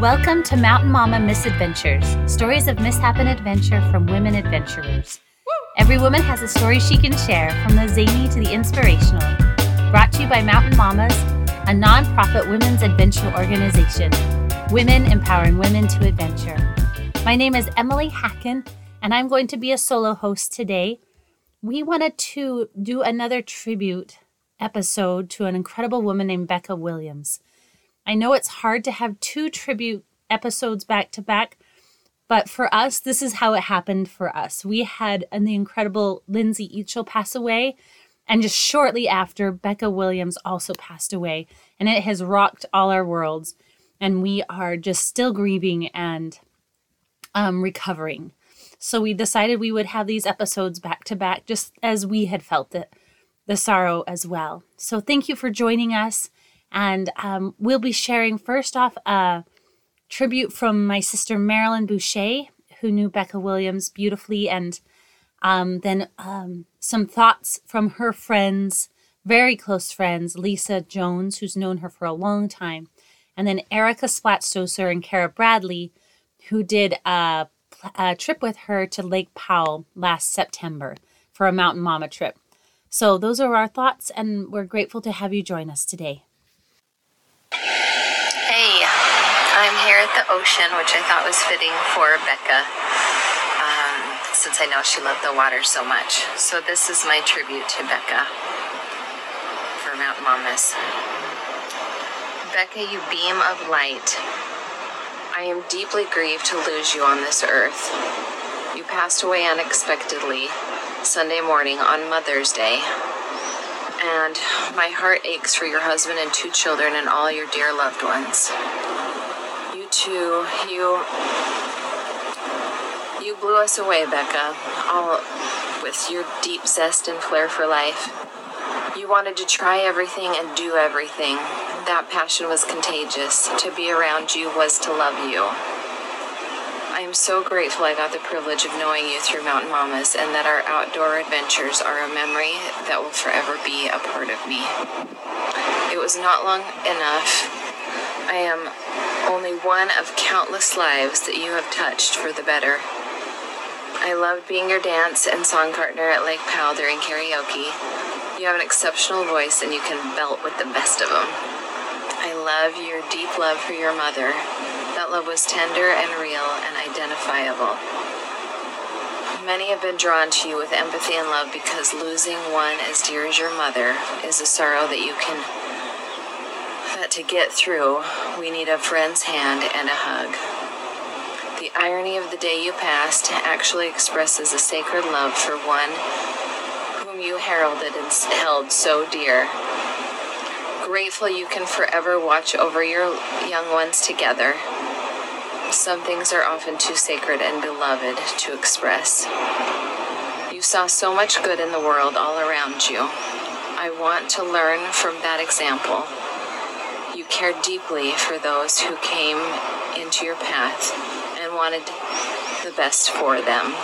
Welcome to Mountain Mama Misadventures, stories of mishap and adventure from women adventurers. Every woman has a story she can share, from the zany to the inspirational. Brought to you by Mountain Mamas, a nonprofit women's adventure organization. Women empowering women to adventure. My name is Emily Hacken, and I'm going to be a solo host today. We wanted to do another tribute episode to an incredible woman named Becca Williams. I know it's hard to have two tribute episodes back to back, but for us, this is how it happened for us. We had uh, the incredible Lindsay Eachel pass away, and just shortly after, Becca Williams also passed away, and it has rocked all our worlds. And we are just still grieving and um, recovering. So we decided we would have these episodes back to back, just as we had felt it, the sorrow as well. So thank you for joining us. And um, we'll be sharing first off a tribute from my sister Marilyn Boucher, who knew Becca Williams beautifully, and um, then um, some thoughts from her friends, very close friends, Lisa Jones, who's known her for a long time, and then Erica Splatstoser and Kara Bradley, who did a, a trip with her to Lake Powell last September for a Mountain Mama trip. So those are our thoughts, and we're grateful to have you join us today. Hey, I'm here at the ocean, which I thought was fitting for Becca, um, since I know she loved the water so much. So this is my tribute to Becca for Mount Mamas. Becca, you beam of light. I am deeply grieved to lose you on this earth. You passed away unexpectedly Sunday morning on Mother's Day, and my heart aches for your husband and two children and all your dear loved ones. Too, you you blew us away, Becca, all with your deep zest and flair for life. You wanted to try everything and do everything. That passion was contagious. To be around you was to love you. I am so grateful I got the privilege of knowing you through Mountain Mamas and that our outdoor adventures are a memory that will forever be a part of me. It was not long enough. I am only one of countless lives that you have touched for the better. I loved being your dance and song partner at Lake Powell during karaoke. You have an exceptional voice and you can belt with the best of them. I love your deep love for your mother. That love was tender and real and identifiable. Many have been drawn to you with empathy and love because losing one as dear as your mother is a sorrow that you can that to get through we need a friend's hand and a hug. The irony of the day you passed actually expresses a sacred love for one whom you heralded and held so dear grateful you can forever watch over your young ones together. Some things are often too sacred and beloved to express. You saw so much good in the world all around you. I want to learn from that example. You cared deeply for those who came into your path and wanted the best for them.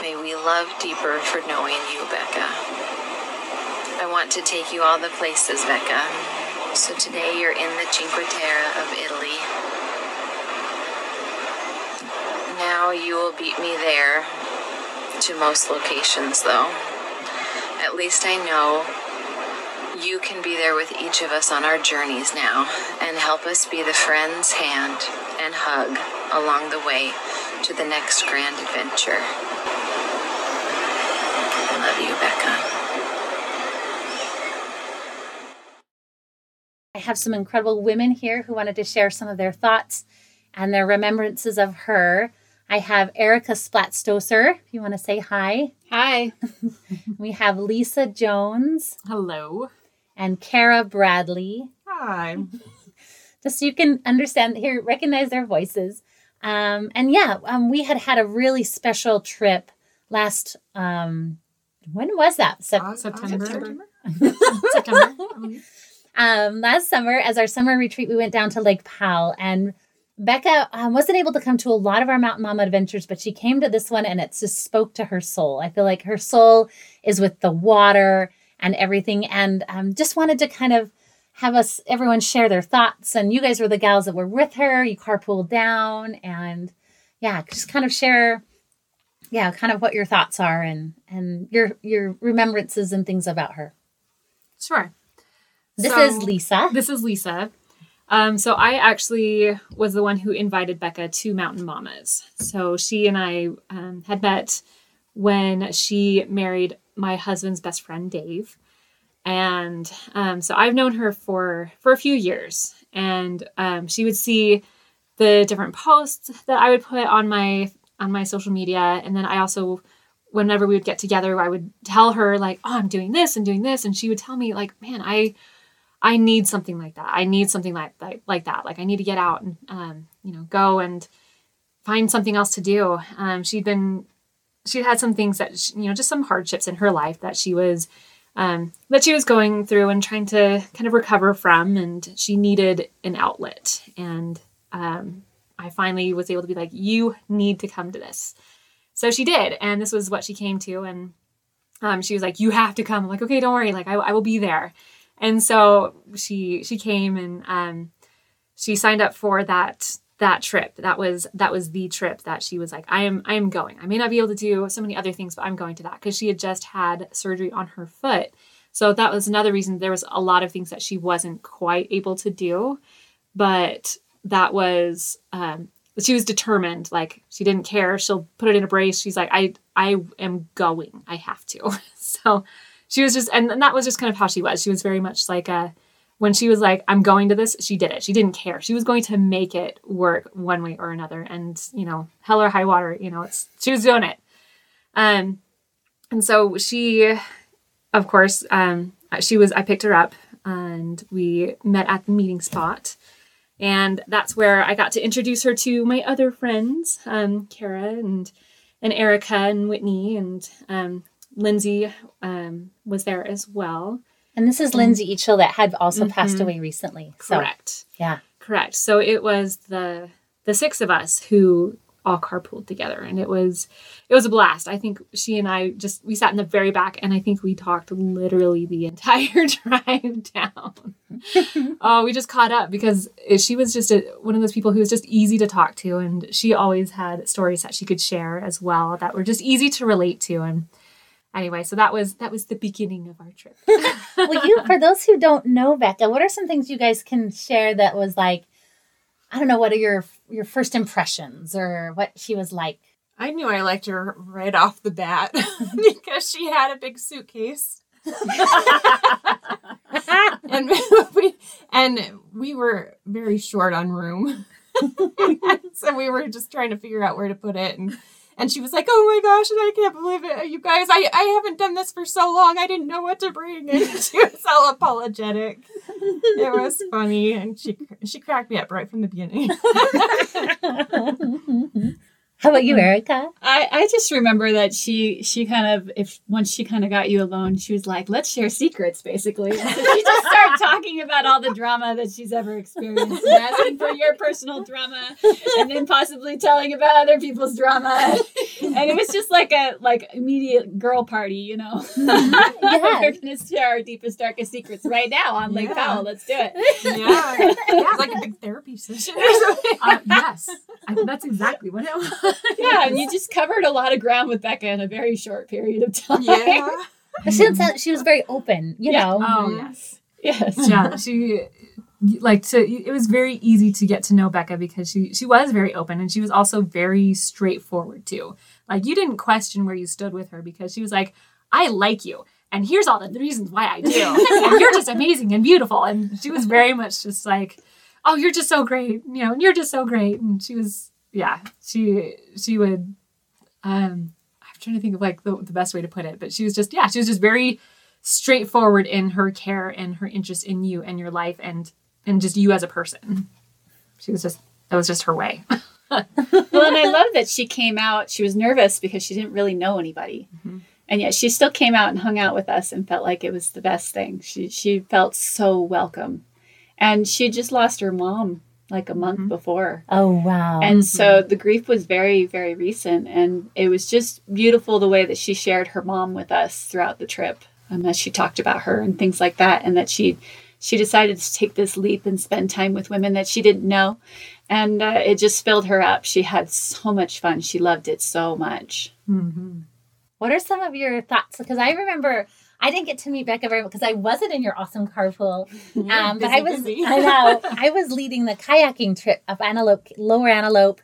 May we love deeper for knowing you, Becca. I want to take you all the places, Becca. So today you're in the Cinque Terre of Italy. Now you will beat me there to most locations, though. At least I know you can be there with each of us on our journeys now and help us be the friend's hand and hug along the way to the next grand adventure. I love you, Becca. I have some incredible women here who wanted to share some of their thoughts and their remembrances of her. I have Erica Splatstoser, if you want to say hi. Hi. we have Lisa Jones. Hello. And Kara Bradley. Hi. Just so you can understand, here, recognize their voices. Um, and yeah, um, we had had a really special trip last, um, when was that? Sep- uh, September. September. September. um, last summer, as our summer retreat, we went down to Lake Powell and Becca um, wasn't able to come to a lot of our Mountain Mama adventures, but she came to this one and it just spoke to her soul. I feel like her soul is with the water and everything, and um, just wanted to kind of have us everyone share their thoughts. And you guys were the gals that were with her. You carpooled down, and yeah, just kind of share, yeah, kind of what your thoughts are and and your your remembrances and things about her. Sure. This So- is Lisa. This is Lisa. Um, so I actually was the one who invited Becca to Mountain Mamas. So she and I um, had met when she married my husband's best friend Dave, and um, so I've known her for for a few years. And um, she would see the different posts that I would put on my on my social media, and then I also whenever we would get together, I would tell her like, "Oh, I'm doing this and doing this," and she would tell me like, "Man, I." I need something like that. I need something like like, like that. Like I need to get out and um, you know go and find something else to do. Um, she'd been she'd had some things that she, you know just some hardships in her life that she was um, that she was going through and trying to kind of recover from, and she needed an outlet. And um, I finally was able to be like, you need to come to this. So she did, and this was what she came to, and um, she was like, you have to come. I'm like, okay, don't worry, like I, I will be there and so she she came and um, she signed up for that that trip that was that was the trip that she was like i am i am going. I may not be able to do so many other things but i'm going to that because she had just had surgery on her foot. So that was another reason there was a lot of things that she wasn't quite able to do but that was um, she was determined like she didn't care. She'll put it in a brace. She's like i i am going. I have to. So she was just and, and that was just kind of how she was. She was very much like a when she was like i'm going to this she did it. She didn't care. She was going to make it work one way or another. And you know hell or high water you know it's she was doing it. Um and so she of course um she was i picked her up and we met at the meeting spot. And that's where i got to introduce her to my other friends um kara and and erica and whitney and um lindsay um was there as well And this is mm-hmm. Lindsay Eachel that had also passed mm-hmm. away recently. So, correct yeah. Correct. So it was the the six of us who all carpooled together and it was it was a blast. I think she and I just we sat in the very back and I think we talked literally the entire drive down. oh, we just caught up because she was just a, one of those people who was just easy to talk to and she always had stories that she could share as well that were just easy to relate to and anyway, so that was that was the beginning of our trip. well, you for those who don't know Becca, what are some things you guys can share that was like, I don't know, what are your your first impressions or what she was like? I knew I liked her right off the bat because she had a big suitcase. and we and we were very short on room. so we were just trying to figure out where to put it and and she was like, "Oh my gosh, and I can't believe it, you guys! I, I haven't done this for so long. I didn't know what to bring." And she was all apologetic. It was funny, and she she cracked me up right from the beginning. How about you, Erica? I, I just remember that she she kind of if once she kind of got you alone, she was like, "Let's share secrets," basically. So she just started talking about all the drama that she's ever experienced, and asking for your personal drama, and then possibly telling about other people's drama. And it was just like a like immediate girl party, you know. Yeah. We're gonna share our deepest, darkest secrets right now on Lake Yeah. Powell. Let's do it. yeah, yeah, it's like a big therapy session or something. uh, yes, I, that's exactly what it was. Yeah, and you just covered a lot of ground with Becca in a very short period of time. Yeah. She, didn't she was very open, you Yeah. know. Oh mm-hmm. yes. Yes. yeah she like to it was very easy to get to know becca because she she was very open and she was also very straightforward too like you didn't question where you stood with her because she was like i like you and here's all the reasons why i do and you're just amazing and beautiful and she was very much just like oh you're just so great you know and you're just so great and she was yeah she she would um i'm trying to think of like the, the best way to put it but she was just yeah she was just very straightforward in her care and her interest in you and your life and and just you as a person. She was just that was just her way. well, and I love that she came out. She was nervous because she didn't really know anybody, and yet she still came out and hung out with us and felt like it was the best thing. She she felt so welcome, and she just lost her mom like a month before. Oh wow. And so the grief was very, very recent. And it was just beautiful the way that she shared her mom with us throughout the trip. Um, as she talked about her and things like that. And that she she decided to take this leap and spend time with women that she didn't know. And uh, it just filled her up. She had so much fun. She loved it so much. What are some of your thoughts? Because I remember I didn't get to meet Becca very much because I wasn't in your awesome carpool. Um, but I was. I know, I was leading the kayaking trip up Antelope, Lower Antelope.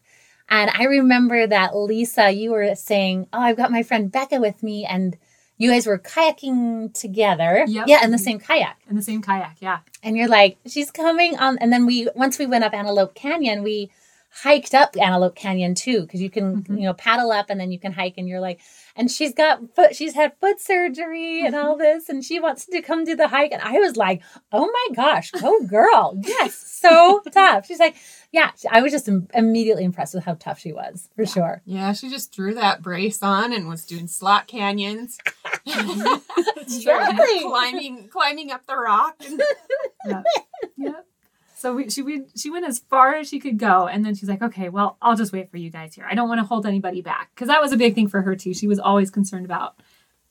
And I remember that Lisa, you were saying, "Oh, I've got my friend Becca with me," and you guys were kayaking together. Yep. Yeah, in the same kayak. In the same kayak, yeah. And you're like, "She's coming on." And then we, once we went up Antelope Canyon, we hiked up Antelope Canyon too, because you can, Mhm. you know, paddle up and then you can hike. And you're like, and she's got foot, she's had foot surgery and all this, and she wants to come do the hike. And I was like, oh my gosh, go girl. Yes, so tough. She's like, yeah, I was just im- immediately impressed with how tough she was, for sure. Yeah, she just threw that brace on and was doing slot canyons. Exactly. climbing climbing up the rock. And, Yeah. yeah. So we, she we, she went as far as she could go, and then she's like, "Okay, well, I'll just wait for you guys here. I don't want to hold anybody back because that was a big thing for her too. She was always concerned about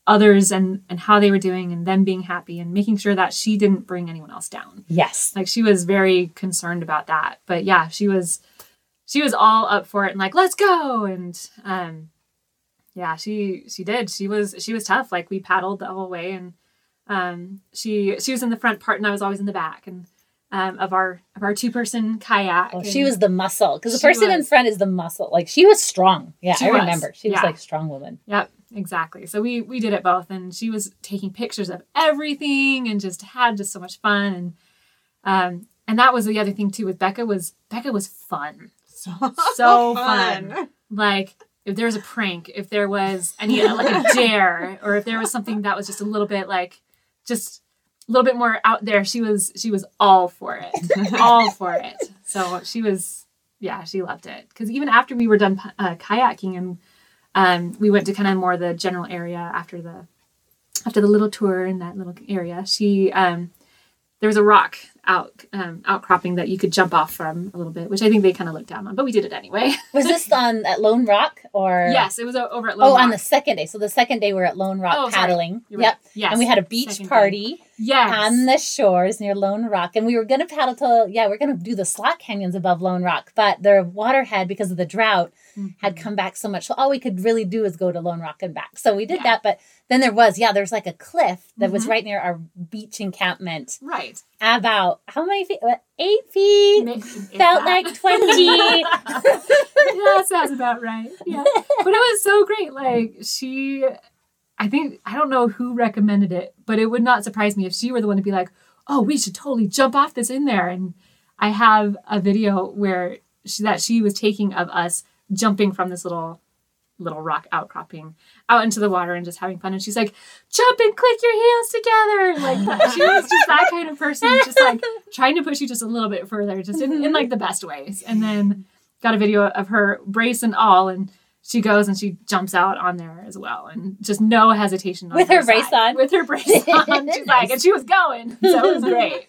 others and and how they were doing and them being happy and making sure that she didn't bring anyone else down. Yes. Like she was very concerned about that. But yeah, she was she was all up for it and like, let's go. And um yeah, she she did. She was she was tough. Like we paddled the whole way and um she she was in the front part and I was always in the back and um of our of our two person kayak. Oh, she was the muscle because the She person in front is the muscle. Like she was strong. Yeah, She I was. remember. She was like a strong woman. Yep, exactly. So we we did it both, and she was taking pictures of everything, and just had just so much fun, and um, and that was the other thing too with Becca was Becca was fun, so, So fun. like. If there was a prank, if there was any like a dare, or if there was something that was just a little bit like, just a little bit more out there, she was she was all for it, all for it. So she was, yeah, she loved it. Because even after we were done uh, kayaking and um, we went to kind of more the general area after the after the little tour in that little area. She um, there was a rock out um, outcropping that you could jump off from a little bit, which I think they kind of looked down on, but we did it anyway. Was this on at Lone Rock or? yes, it was over at Lone Oh, on the second day. So the second day we we're at Lone Rock Oh, paddling. You're Yep. right. Yes. And we had a beach Second day. party yes. on the shores near Lone Rock. And we were going to paddle to yeah, we going to do the slot canyons above Lone Rock. But the water had, because of the drought, had Mhm. come back so much. So all we could really do is go to Lone Rock and back. So we did Yeah. that. But then there was, yeah, there's like a cliff that was Mhm. right near our beach encampment. right. About how many feet? What, Eight feet. Felt like 20. yeah, sounds about right. Yeah. But it was so great. Like she I think I don't know who recommended it, but it would not surprise me if she were the one to be like, "Oh, we should totally jump off this in there." And I have a video where she, that she was taking of us jumping from this little little rock outcropping out into the water and just having fun. And she's like jump and click your heels together. Like she was just that kind of person just like trying to push you just a little bit further just in, in mm-hmm. like the best ways. And then got a video of her brace and all and she goes and she jumps out on there as well. And just no hesitation on With her brace side. on? with her brace on. She's like and she was going. So it was great.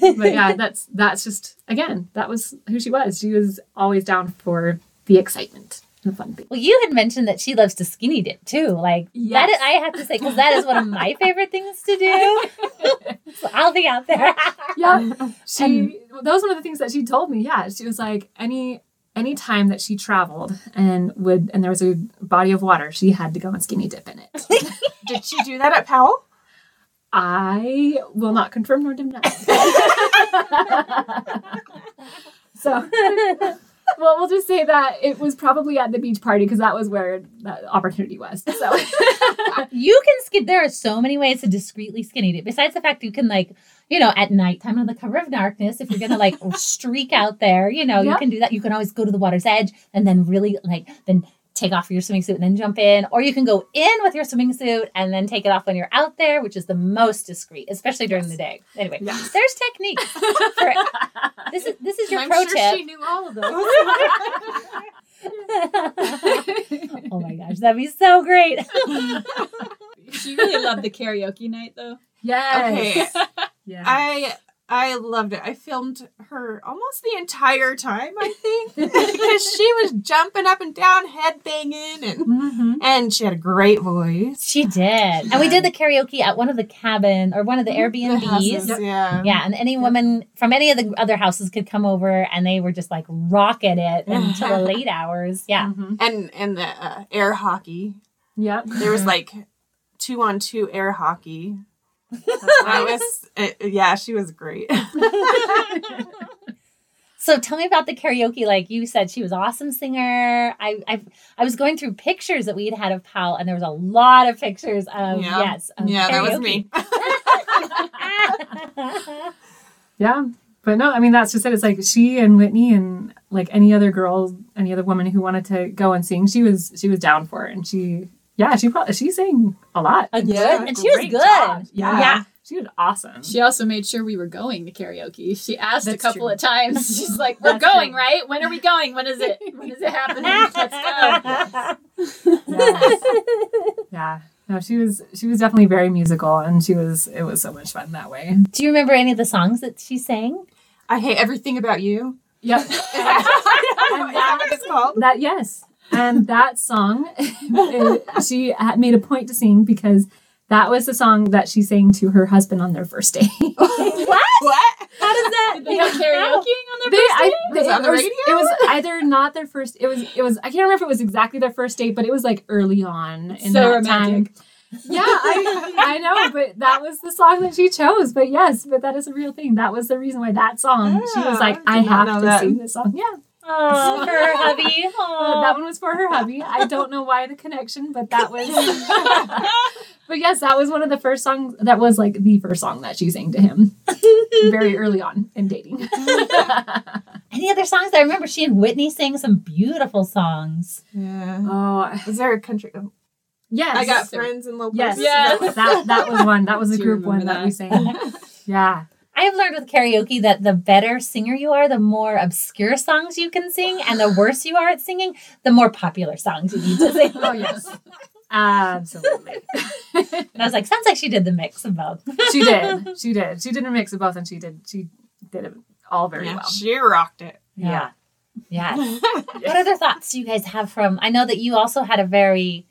But yeah that's that's just again that was who she was. She was always down for the excitement and the fun thing Well, you had mentioned that she loves to skinny dip too. Like that, Yes. is, I have to say, because that is one of my favorite things to do. so I'll be out there. yeah she that was one of the things that she told me yeah she was like any any time that she traveled and would and there was a body of water she had to go and skinny dip in it Did she do that at Powell? i will not confirm nor deny so well we'll just say that it was probably at the beach party because that was where that opportunity was so you can skin. There are so many ways to discreetly skinny dip. Besides the fact you can like, you know, at nighttime under the cover of darkness, if you're gonna like streak out there, you know, you can do that. You can always go to the water's edge and then really like then take off your swimming suit and then jump in, or you can go in with your swimming suit and then take it off when you're out there, which is the most discreet, especially during the day. Anyway, Yes. there's technique. For, this is this is your I'm pro sure tip. she knew all of those. oh my gosh, that'd be so great. She really loved the karaoke night, though. yes Okay. yeah I I loved it. I filmed her almost the entire time, I think, because she was jumping up and down, head banging, and Mm-hmm. and she had a great voice. She did. And we did the karaoke at one of the cabin or one of the The Airbnbs. houses, yeah. Yeah, and any woman from any of the other houses could come over and they were just like rocking it until the late hours. Yeah. Mm-hmm. And and the uh, air hockey. Yep. There was like two on two air hockey. I was, uh, yeah, she was great. So tell me about the karaoke. Like you said, she was awesome singer. I I, I was going through pictures that we had had of Powell, and there was a lot of pictures of Yeah. yes. Of yeah, that was me. Yeah. But no, I mean that's just it. It's like she and Whitney and like any other girl, any other woman who wanted to go and sing, she was she was down for it. And she yeah, she probably she sang a lot. A Yeah, good, and she was good. job. Yeah. yeah. She was awesome. She also made sure we were going to karaoke. She asked a couple true. of times. She's like, "We're That's going, true. right? When are we going? When is it? When is it happening? Let's go." yeah. No, she was she was definitely very musical and she was it was so much fun that way. Do you remember any of the songs that she sang? I hate everything about you. Yep. Is that what it's called? that yes. And that song it- she made a point to sing because that was the song that she sang to her husband on their first date. what? What? How does that? Did they go karaoke on their They, first I, date? they- Was it on the was, radio? It was either not their first. It was. It was. I can't remember if it was exactly their first date, but it was like early on in So that romantic. time. Yeah, I I know, but that was the song that she chose. But yes, but that is a real thing. That was the reason why that song. she was Ah, like, I I have to that. sing this song. Yeah, Oh, her hubby. Uh, that one was for her hubby. I don't know why the connection, but that was. but yes, that was one of the first songs. That was like the first song that she sang to him, very early on in dating. Any other songs? I remember she and Whitney sang some beautiful songs. Yeah. oh is there a country? oh, yes, I got friends in low Yes, places. Yes. that that was one. That was a group one remember that we sang. Yeah, I have learned with karaoke that the better singer you are, the more obscure songs you can sing, and the worse you are at singing, the more popular songs you need to sing. Oh yes, absolutely. And I was like, sounds like she did the mix of both. she did. She did. She did a mix of both, and she did. She did it all very Yeah, well. she rocked it. Yeah. Yeah. what other thoughts do you guys have from? I know that you also had a very,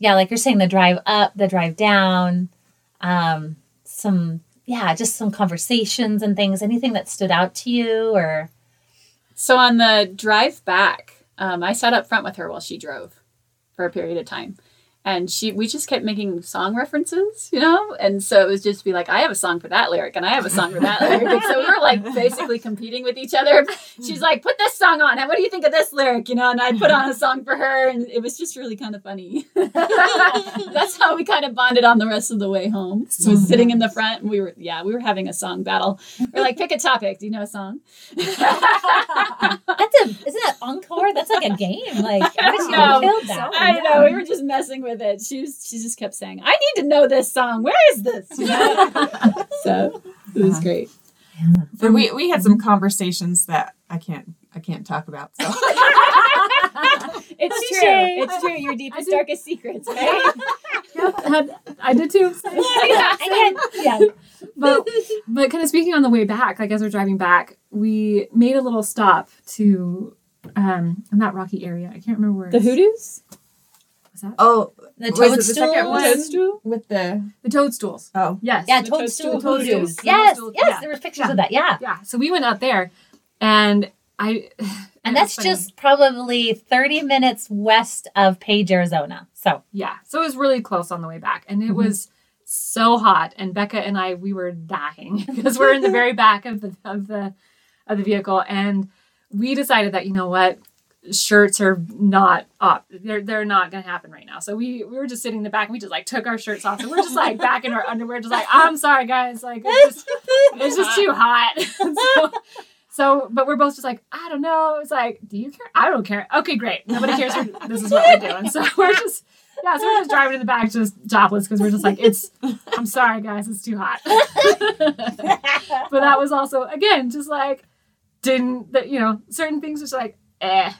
yeah, like you're saying, the drive up, the drive down, um, some, yeah, just some conversations and things. Anything that stood out to you or? So on the drive back, um, I sat up front with her while she drove for a period of time. And she we just kept making song references, you know? And so it was just be like, I have a song for that lyric and I have a song for that lyric. So we were like basically competing with each other. She's like, put this song on. And what do you think of this lyric? You know, and I put on a song for her and it was just really kind of funny. That's how we kind of bonded on the rest of the way home. So was mm-hmm. sitting in the front and we were yeah, we were having a song battle. We're like, pick a topic. Do you know a song? That's a, isn't that encore? That's like a game. Like, I, did she No. that? I know we were just messing with it. She was, she just kept saying, "I need to know this song. Where is this?" You know? so it was great. But we we had some conversations that I can't I can't talk about. So It's Touche. true. It's true. Your deepest, darkest secrets, right? Yep, had, I did too. I can't- yeah. but but kind of speaking on the way back, like as we're driving back, we made a little stop to um in that rocky area. I can't remember where The hoodoos, was that oh The Was the toadstool. second one? toadstool. with the the toadstools. oh Yes. Yeah, The toadstool toadstool. hoodoos. Toadstools. Yes, yes, yeah. there was pictures Yeah. of that. Yeah. Yeah. So we went out there, and I. And that's just probably 30 minutes west of Page, Arizona. So, Yeah. So it was really close on the way back. And it Mhm. was so hot. And Becca and I, we were dying because we're in the very back of the of the of the vehicle. And we decided that, you know what? Shirts are not up. They're they're not gonna happen right now. So we we were just sitting in the back and we just like took our shirts off. And we're just like back in our underwear, just like, I'm sorry guys. Like it's just it's just too hot. so, so, but we're both just like, I don't know. It's like, do you care? I don't care. Okay, great. Nobody cares. This is what we're doing. So we're just, yeah, so we're just driving in the back, just jobless because we're just like, it's, I'm sorry, guys, it's too hot. but that was also, again, just like, didn't, that you know, certain things just like, eh.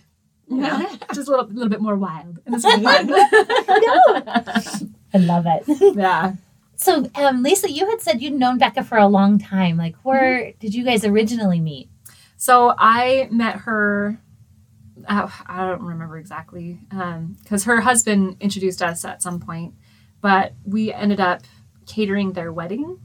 You know, just a little, little bit more wild. And it's really fun. I love it. yeah. So, um, Lisa, you had said you'd known Becca for a long time. Like, where did you guys originally meet? So I met her. Uh, I don't remember exactly because her husband introduced us at some point, but we ended up catering their wedding.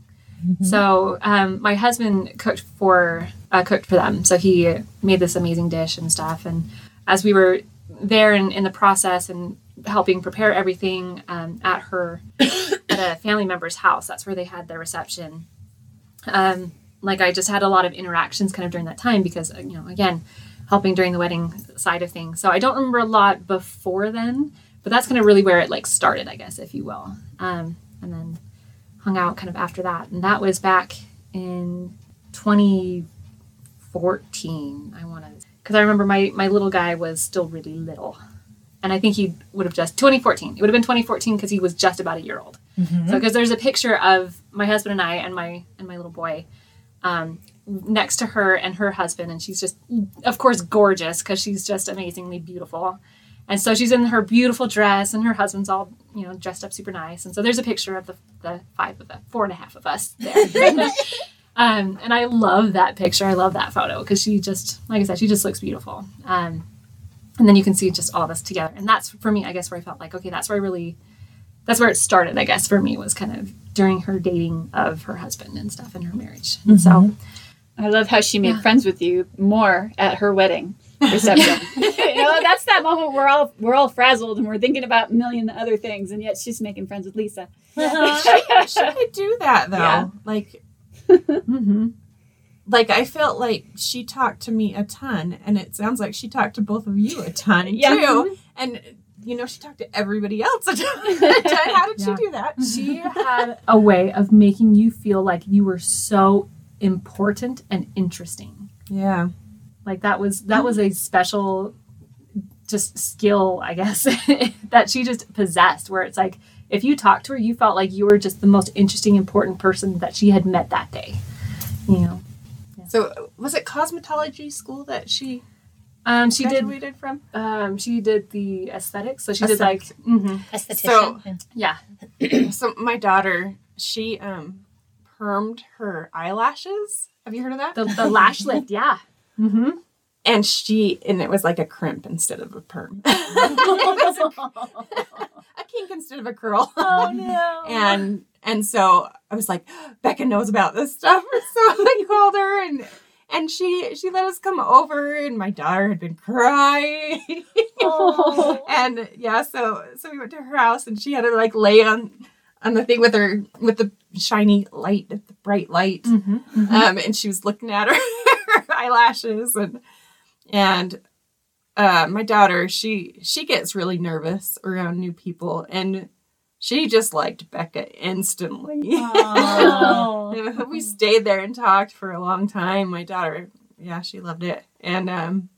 So um, my husband cooked for uh, cooked for them. So he made this amazing dish and stuff. And as we were there in, in the process and helping prepare everything um, at her at a family member's house, that's where they had their reception. Um, like I just had a lot of interactions kind of during that time because uh, you know again helping during the wedding side of things. So I don't remember a lot before then, but that's kind of really where it like started, I guess, if you will. Um, and then hung out kind of after that, and that was back in 2014. I want to because I remember my my little guy was still really little, and I think he would have just 2014. It would have been 2014 because he was just about a year old. So because there's a picture of my husband and I and my and my little boy um, next to her and her husband, and she's just, of course, gorgeous because she's just amazingly beautiful. And so she's in her beautiful dress, and her husband's all, you know, dressed up super nice. And so there's a picture of the, the five of the four and a half of us there. um, and I love that picture. I love that photo because she just, like I said, she just looks beautiful. Um, and then you can see just all of us together. And that's for me, I guess, where I felt like, okay, that's where I really, that's where it started, I guess, for me was kind of during her dating of her husband and stuff and her marriage. And so, I love how she made friends with you more at her wedding reception. you know, that's that moment we're all we're all frazzled and we're thinking about a million other things, and yet she's making friends with Lisa. Should I do that though? Yeah. Like, mhm. like I felt like she talked to me a ton, and it sounds like she talked to both of you a ton Yeah. too. And you know, she talked to everybody else a ton. How did she do that? she had a way of making you feel like you were so important and interesting. Yeah. Like that was that was a special just skill, I guess, that she just possessed where it's like if you talked to her, you felt like you were just the most interesting, important person that she had met that day. You know. So was it cosmetology school that she Um she did graduated from? um she did the aesthetics. So she did like Aesthetics. mhm, Esthetician. yeah. so my daughter, she um permed her eyelashes. Have you heard of that? The, the lash lift, yeah. Mm-hmm. And she and it was like a crimp instead of a perm. a kink instead of a curl. Oh no. and and so I was like, Becca knows about this stuff. So I called her and and she she let us come over and my daughter had been crying. and yeah, so so we went to her house and she had to like lay on on the thing with her with the shiny light, the bright light. Mm-hmm. Um and she was looking at her, her eyelashes and and uh, my daughter, she she gets really nervous around new people, and she just liked Becca instantly. we stayed there and talked for a long time. My daughter, yeah, she loved it, and um,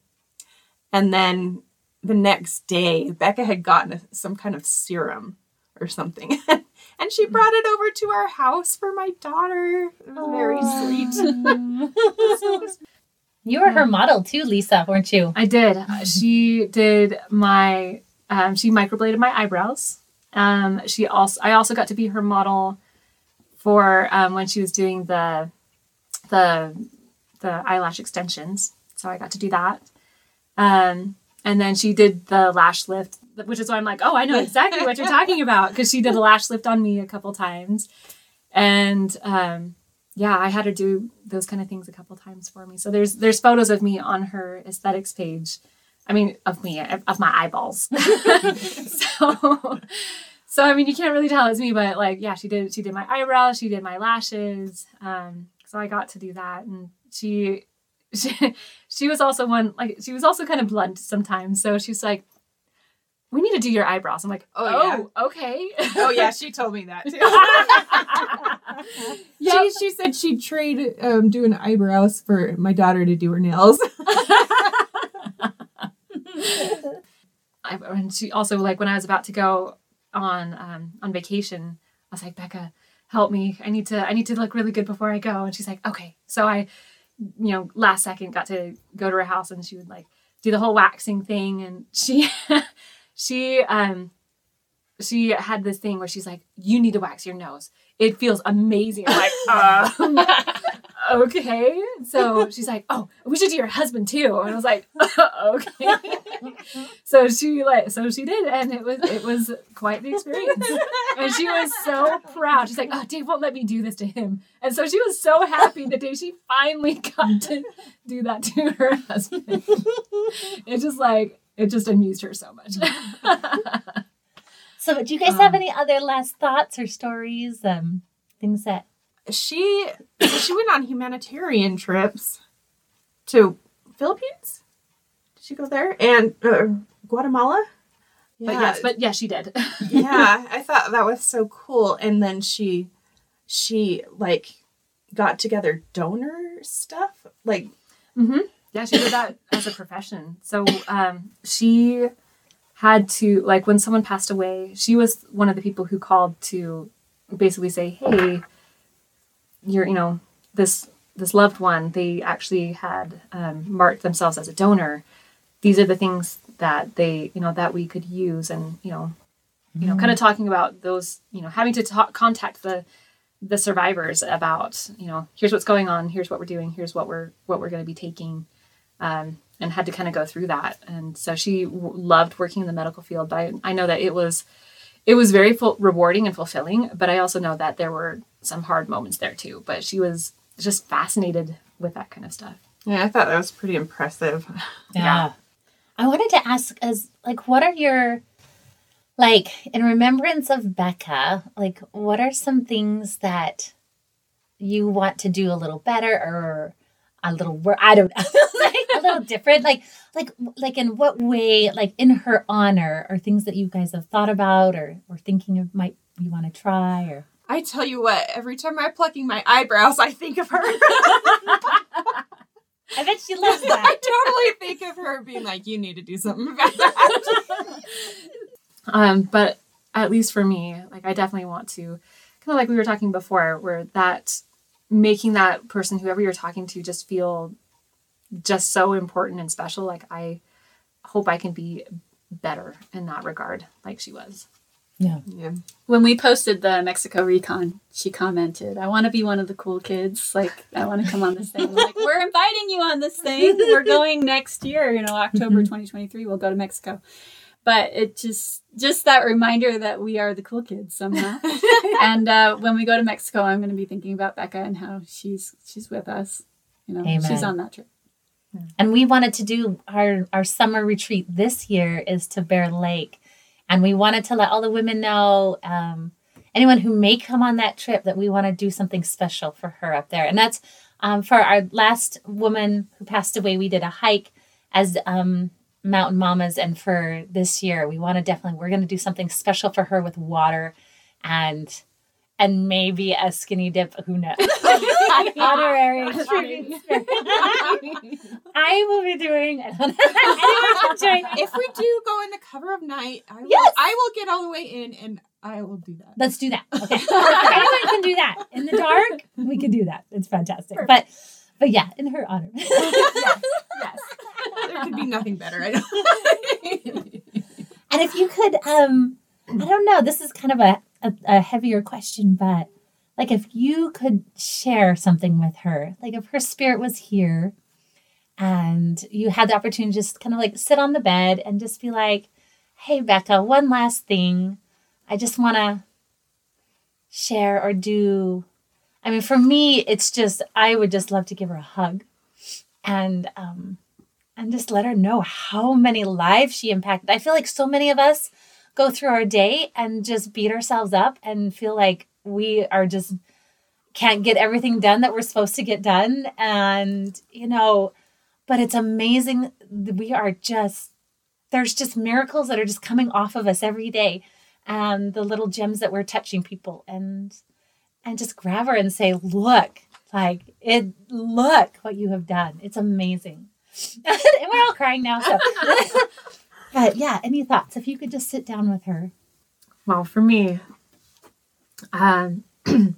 and then the next day, Becca had gotten a, some kind of serum or something. And she brought it over to our house for my daughter. It was very sweet. You were her model too, Lisa, weren't you? I did. She did my. Um, she microbladed my eyebrows. Um, she also. I also got to be her model for um, when she was doing the the the eyelash extensions. So I got to do that. Um, and then she did the lash lift, which is why I'm like, oh, I know exactly what you're talking about because she did a lash lift on me a couple times, and um, yeah, I had her do those kind of things a couple times for me. So there's there's photos of me on her aesthetics page. I mean, of me, of my eyeballs. so, so I mean, you can't really tell it's me, but like, yeah, she did. She did my eyebrows. She did my lashes. Um, so I got to do that, and she, she, she was also one like she was also kind of blunt sometimes. So she's like, "We need to do your eyebrows." I'm like, Oh, "Oh, okay." oh yeah, she told me that too. She she said she'd trade um, doing eyebrows for my daughter to do her nails. I, and she also like when I was about to go on um, on vacation, I was like, Becca, help me. I need to I need to look really good before I go. And she's like, okay. So I, you know, last second got to go to her house and she would like do the whole waxing thing. And she she um she had this thing where she's like, you need to wax your nose. It feels amazing. I'm like, um, okay. So she's like, oh, we should do your husband too. And I was like, okay. so she like, so she did, and it was it was quite the experience. And she was so proud. She's like, oh, Dave won't let me do this to him. And so she was so happy the day she finally got to do that to her husband. It just like it just amused her so much. So, do you guys have any other last thoughts or stories? Um, things that she she went on humanitarian trips to Philippines. Did she go there and uh, Guatemala? But yes, but yeah, she did. yeah, I thought that was so cool. And then she she like got together donor stuff. Like Mm-hmm. Yeah, she did that as a profession. So um, she had to like when someone passed away. She was one of the people who called to basically say, "Hey, you're you know this this loved one. They actually had um, marked themselves as a donor. These are the things that they you know that we could use, and you know, you know, kind of talking about those. You know, having to talk, contact the the survivors about you know here's what's going on here's what we're doing here's what we're what we're going to be taking um, and had to kind of go through that. And so she w- loved working in the medical field but I, I know that it was it was very full, rewarding and fulfilling but i also know that there were some hard moments there too. But she was just fascinated with that kind of stuff. Yeah, I thought that was pretty impressive. Yeah. I wanted to ask as like what are your like in remembrance of Becca, like what are some things that you want to do a little better or a little wor I don't know, like a little different like like like in what way like in her honor or things that you guys have thought about or or thinking of might you want to try or I tell you what, every time I'm plucking my eyebrows, I think of her. I bet she loves that. I totally think of her being like, "You need to do something about that." um, but at least for me like i definitely want to kind of like we were talking before where that making that person whoever you're talking to just feel just so important and special like i hope i can be better in that regard like she was yeah. When we posted the Mexico recon, she commented, I want to be one of the cool kids. Like, I want to come on this thing. I'm like, we're inviting you on this thing. We're going next year, you know, October 2023, we'll go to Mexico. But it just, just that reminder that we are the cool kids somehow. and uh, when we go to Mexico, I'm going to be thinking about Becca and how she's, she's with us. You know, she's on that trip. And we wanted to do our our summer retreat this year is to Bear Lake, and we wanted to let all the women know, um, anyone who may come on that trip, that we want to do something special for her up there, and that's um, for our last woman who passed away. We did a hike as um, Mountain Mamas, and for this year, we want to definitely we're going to do something special for her with water, and and maybe a skinny dip. Who knows? Honorary. I will be doing. I don't know. Anyone can join. if we do go in the cover of night, I will, Yes. I will get all the way in and I will do that. Let's do that. Okay. Anyone can do that in the dark. We can do that. It's fantastic. But, but yeah, in her honor. yes. Yes. There could be nothing better. I know. And if you could, um, I don't know, this is kind of a, a, a heavier question, but like if you could share something with her, like if her spirit was here and you had the opportunity to just kind of like sit on the bed and just be like, hey, Becca, one last thing. I just want to share or do. I mean, for me, it's just, I would just love to give her a hug and, um, and just let her know how many lives she impacted. I feel like so many of us go through our day and just beat ourselves up and feel like we are just can't get everything done that we're supposed to get done. And, you know, but it's amazing. We are just, there's just miracles that are just coming off of us every day. And the little gems that we're touching people and, and just grab her and say, look, like it, look what you have done. It's amazing. and we're all crying now. So, but yeah, any thoughts? If you could just sit down with her. well for me um,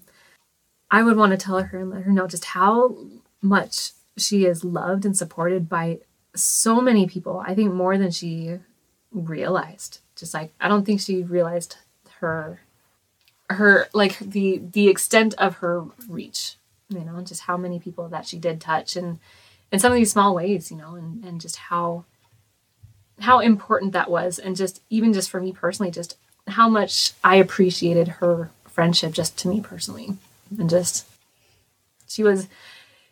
i would want to tell her and let her know just how much she is loved and supported by so many people i think more than she realized just like i don't think she realized her her like the the extent of her reach, you know, and just how many people that she did touch and in some of these small ways, you know, and, and just how how important that was and just even just for me personally, just how much I appreciated her friendship just to me personally. And just she was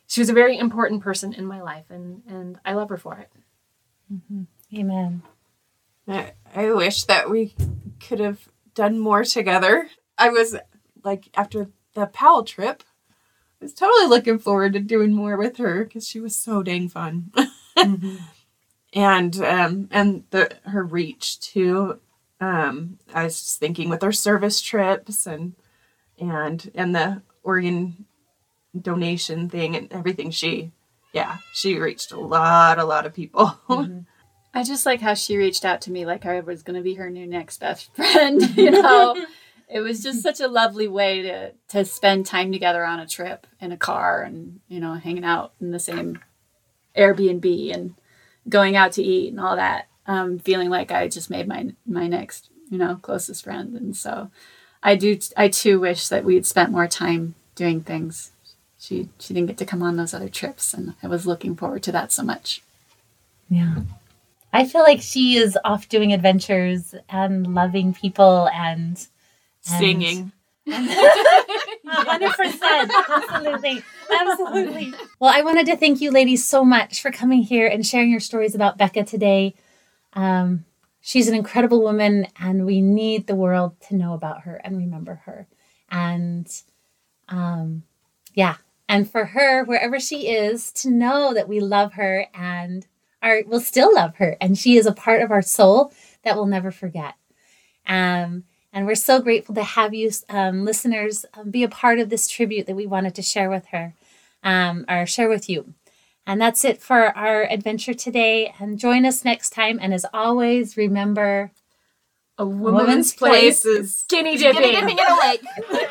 she was a very important person in my life and and I love her for it. Mm-hmm. Amen. I, I wish that we could have done more together. I was like after the Powell trip, I was totally looking forward to doing more with her because she was so dang fun. Mm-hmm. And um and the her reach too. Um I was just thinking with our service trips and and and the organ donation thing and everything she yeah, she reached a lot, a lot of people. I just like how she reached out to me like I was going to be her new next best friend, you know. it was just such a lovely way to to spend time together on a trip in a car and, you know, hanging out in the same Airbnb and going out to eat and all that. Um, feeling like I just made my my next, you know, closest friend and so I do I too wish that we had spent more time doing things. She she didn't get to come on those other trips and I was looking forward to that so much. Yeah. I feel like she is off doing adventures and loving people and Singing. hundred percent, absolutely, absolutely. Well, I wanted to thank you, ladies, so much for coming here and sharing your stories about Becca today. Um, she's an incredible woman, and we need the world to know about her and remember her. And, um, yeah, and for her, wherever she is, to know that we love her and are will still love her, and she is a part of our soul that we'll never forget. Um, and we're so grateful to have you, um, listeners, um, be a part of this tribute that we wanted to share with her, um, or share with you. And that's it for our adventure today. And join us next time. And as always, remember A woman's woman's place place is skinny dipping. Skinny dipping in a lake.